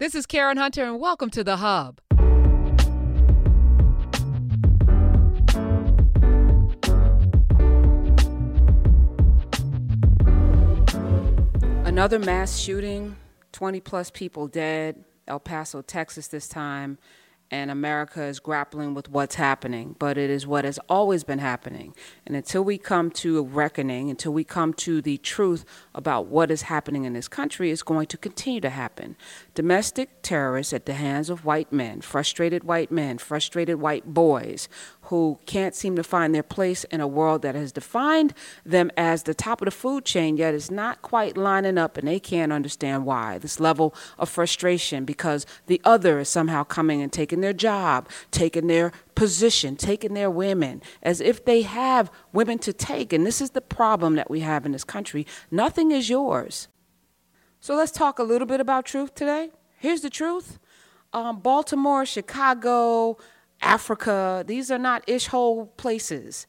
This is Karen Hunter, and welcome to The Hub. Another mass shooting, 20 plus people dead, El Paso, Texas, this time and America is grappling with what's happening, but it is what has always been happening. And until we come to a reckoning, until we come to the truth about what is happening in this country, it's going to continue to happen. Domestic terrorists at the hands of white men, frustrated white men, frustrated white boys who can't seem to find their place in a world that has defined them as the top of the food chain, yet is not quite lining up and they can't understand why. This level of frustration because the other is somehow coming and taking their job, taking their position, taking their women, as if they have women to take. And this is the problem that we have in this country. Nothing is yours. So let's talk a little bit about truth today. Here's the truth. Um, Baltimore, Chicago, Africa, these are not ish hole places.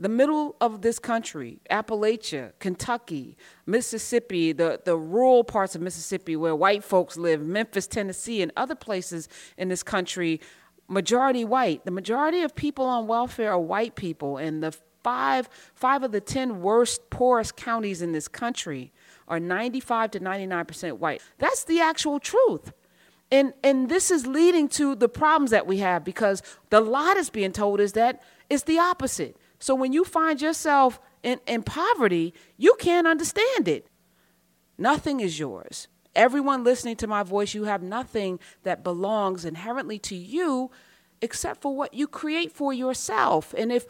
The middle of this country, Appalachia, Kentucky, Mississippi, the, the rural parts of Mississippi where white folks live, Memphis, Tennessee, and other places in this country, majority white. The majority of people on welfare are white people, and the five, five of the 10 worst, poorest counties in this country are 95 to 99% white. That's the actual truth. And, and this is leading to the problems that we have because the lie that's being told is that it's the opposite. So when you find yourself in, in poverty, you can't understand it. Nothing is yours. Everyone listening to my voice, you have nothing that belongs inherently to you except for what you create for yourself. And if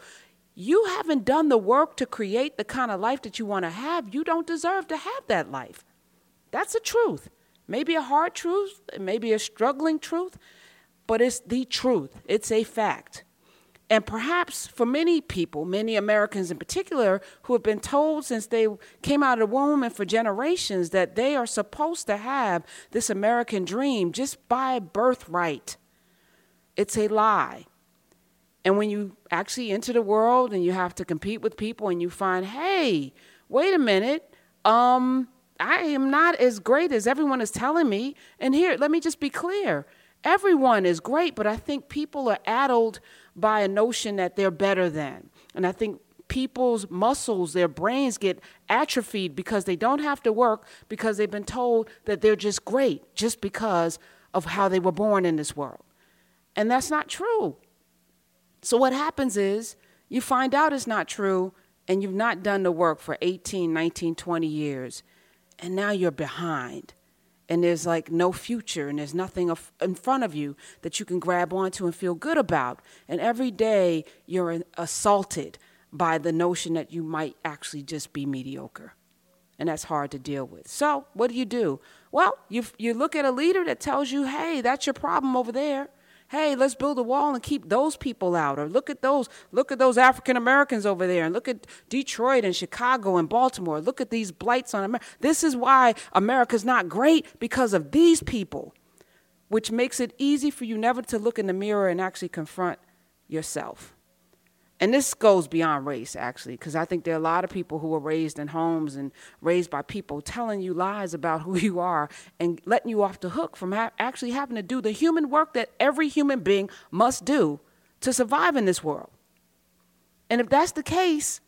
you haven't done the work to create the kind of life that you want to have, you don't deserve to have that life. That's the truth. Maybe a hard truth, maybe a struggling truth, but it's the truth. It's a fact. And perhaps for many people, many Americans in particular, who have been told since they came out of the womb and for generations that they are supposed to have this American dream just by birthright, it's a lie. And when you actually enter the world and you have to compete with people and you find, hey, wait a minute, um, I am not as great as everyone is telling me. And here, let me just be clear everyone is great, but I think people are addled by a notion that they're better than. And I think people's muscles, their brains get atrophied because they don't have to work because they've been told that they're just great just because of how they were born in this world. And that's not true. So what happens is you find out it's not true and you've not done the work for 18, 19, 20 years and now you're behind. And there's like no future and there's nothing in front of you that you can grab onto and feel good about. And every day you're assaulted by the notion that you might actually just be mediocre. And that's hard to deal with. So what do you do? Well you, you look at a leader that tells you hey that's your problem over there hey, let's build a wall and keep those people out. Or look at those, look at those African Americans over there, and look at Detroit and Chicago and Baltimore. Look at these blights on America. This is why America's not great because of these people, which makes it easy for you never to look in the mirror and actually confront yourself and this goes beyond race actually because i think there are a lot of people who were raised in homes and raised by people telling you lies about who you are and letting you off the hook from ha- actually having to do the human work that every human being must do to survive in this world and if that's the case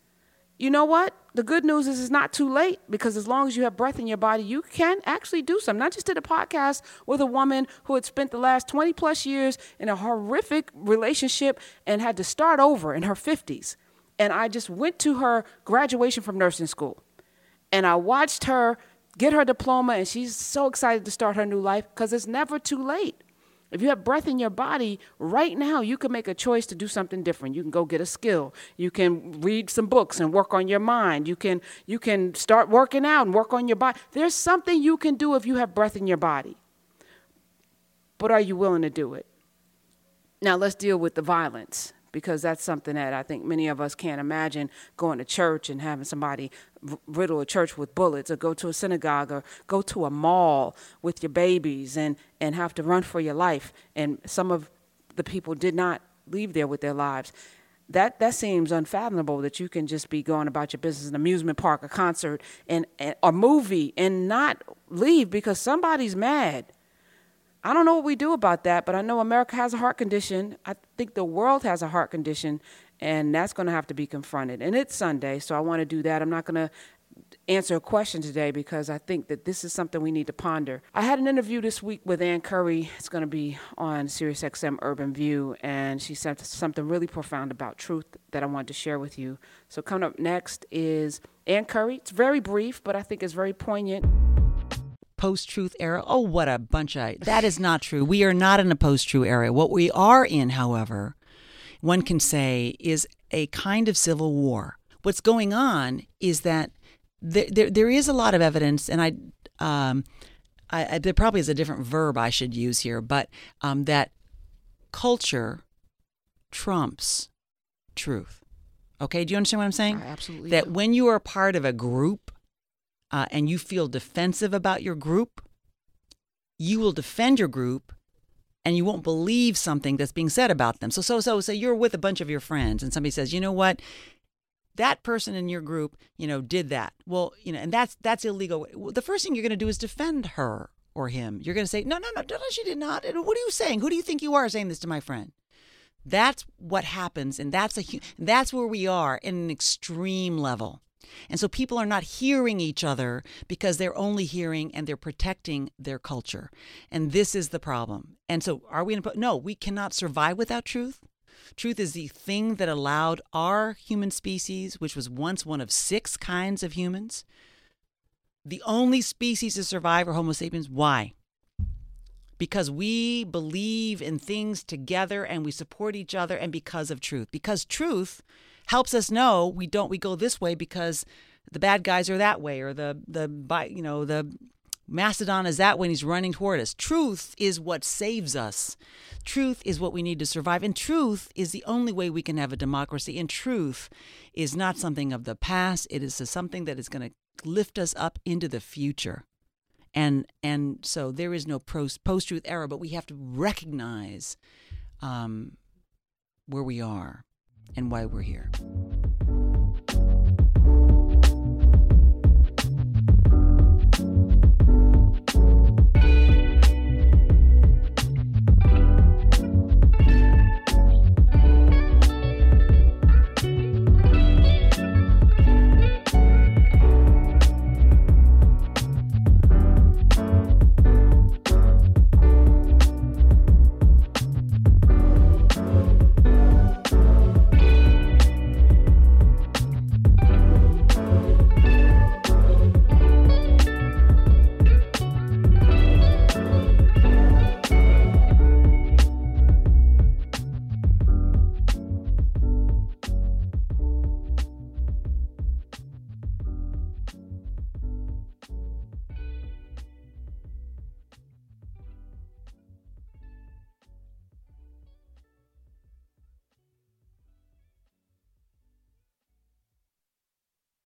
you know what? The good news is it's not too late because as long as you have breath in your body, you can actually do something. I just did a podcast with a woman who had spent the last 20 plus years in a horrific relationship and had to start over in her 50s. And I just went to her graduation from nursing school and I watched her get her diploma and she's so excited to start her new life because it's never too late. If you have breath in your body right now, you can make a choice to do something different. You can go get a skill. You can read some books and work on your mind. You can you can start working out and work on your body. There's something you can do if you have breath in your body. But are you willing to do it? Now let's deal with the violence because that's something that I think many of us can't imagine going to church and having somebody riddle a church with bullets or go to a synagogue or go to a mall with your babies and, and have to run for your life. And some of the people did not leave there with their lives. That, that seems unfathomable that you can just be going about your business, in an amusement park, a concert, and, and a movie, and not leave because somebody's mad I don't know what we do about that, but I know America has a heart condition. I think the world has a heart condition, and that's going to have to be confronted. And it's Sunday, so I want to do that. I'm not going to answer a question today because I think that this is something we need to ponder. I had an interview this week with Ann Curry. It's going to be on SiriusXM Urban View, and she said something really profound about truth that I wanted to share with you. So coming up next is Ann Curry. It's very brief, but I think it's very poignant. Post truth era. Oh, what a bunch of. That is not true. We are not in a post truth era. What we are in, however, one can say, is a kind of civil war. What's going on is that there, there, there is a lot of evidence, and I, um, I, I, there probably is a different verb I should use here, but um, that culture trumps truth. Okay, do you understand what I'm saying? I absolutely. That do. when you are part of a group uh, and you feel defensive about your group, you will defend your group and you won't believe something that's being said about them. So, so, so, so you're with a bunch of your friends and somebody says, you know what? that person in your group, you know, did that. Well, you know, and that's that's illegal. The first thing you're going to do is defend her or him. You're going to say, "No, no, no, no, she did not." What are you saying? Who do you think you are saying this to my friend? That's what happens, and that's a that's where we are in an extreme level. And so people are not hearing each other because they're only hearing and they're protecting their culture. And this is the problem. And so are we in a no, we cannot survive without truth. Truth is the thing that allowed our human species, which was once one of six kinds of humans, the only species to survive are Homo sapiens. Why? Because we believe in things together and we support each other, and because of truth. Because truth helps us know we don't we go this way because the bad guys are that way, or the the you know the Mastodon is that when he's running toward us. Truth is what saves us. Truth is what we need to survive. And truth is the only way we can have a democracy. And truth is not something of the past, it is something that is going to lift us up into the future. And, and so there is no post truth era, but we have to recognize um, where we are and why we're here.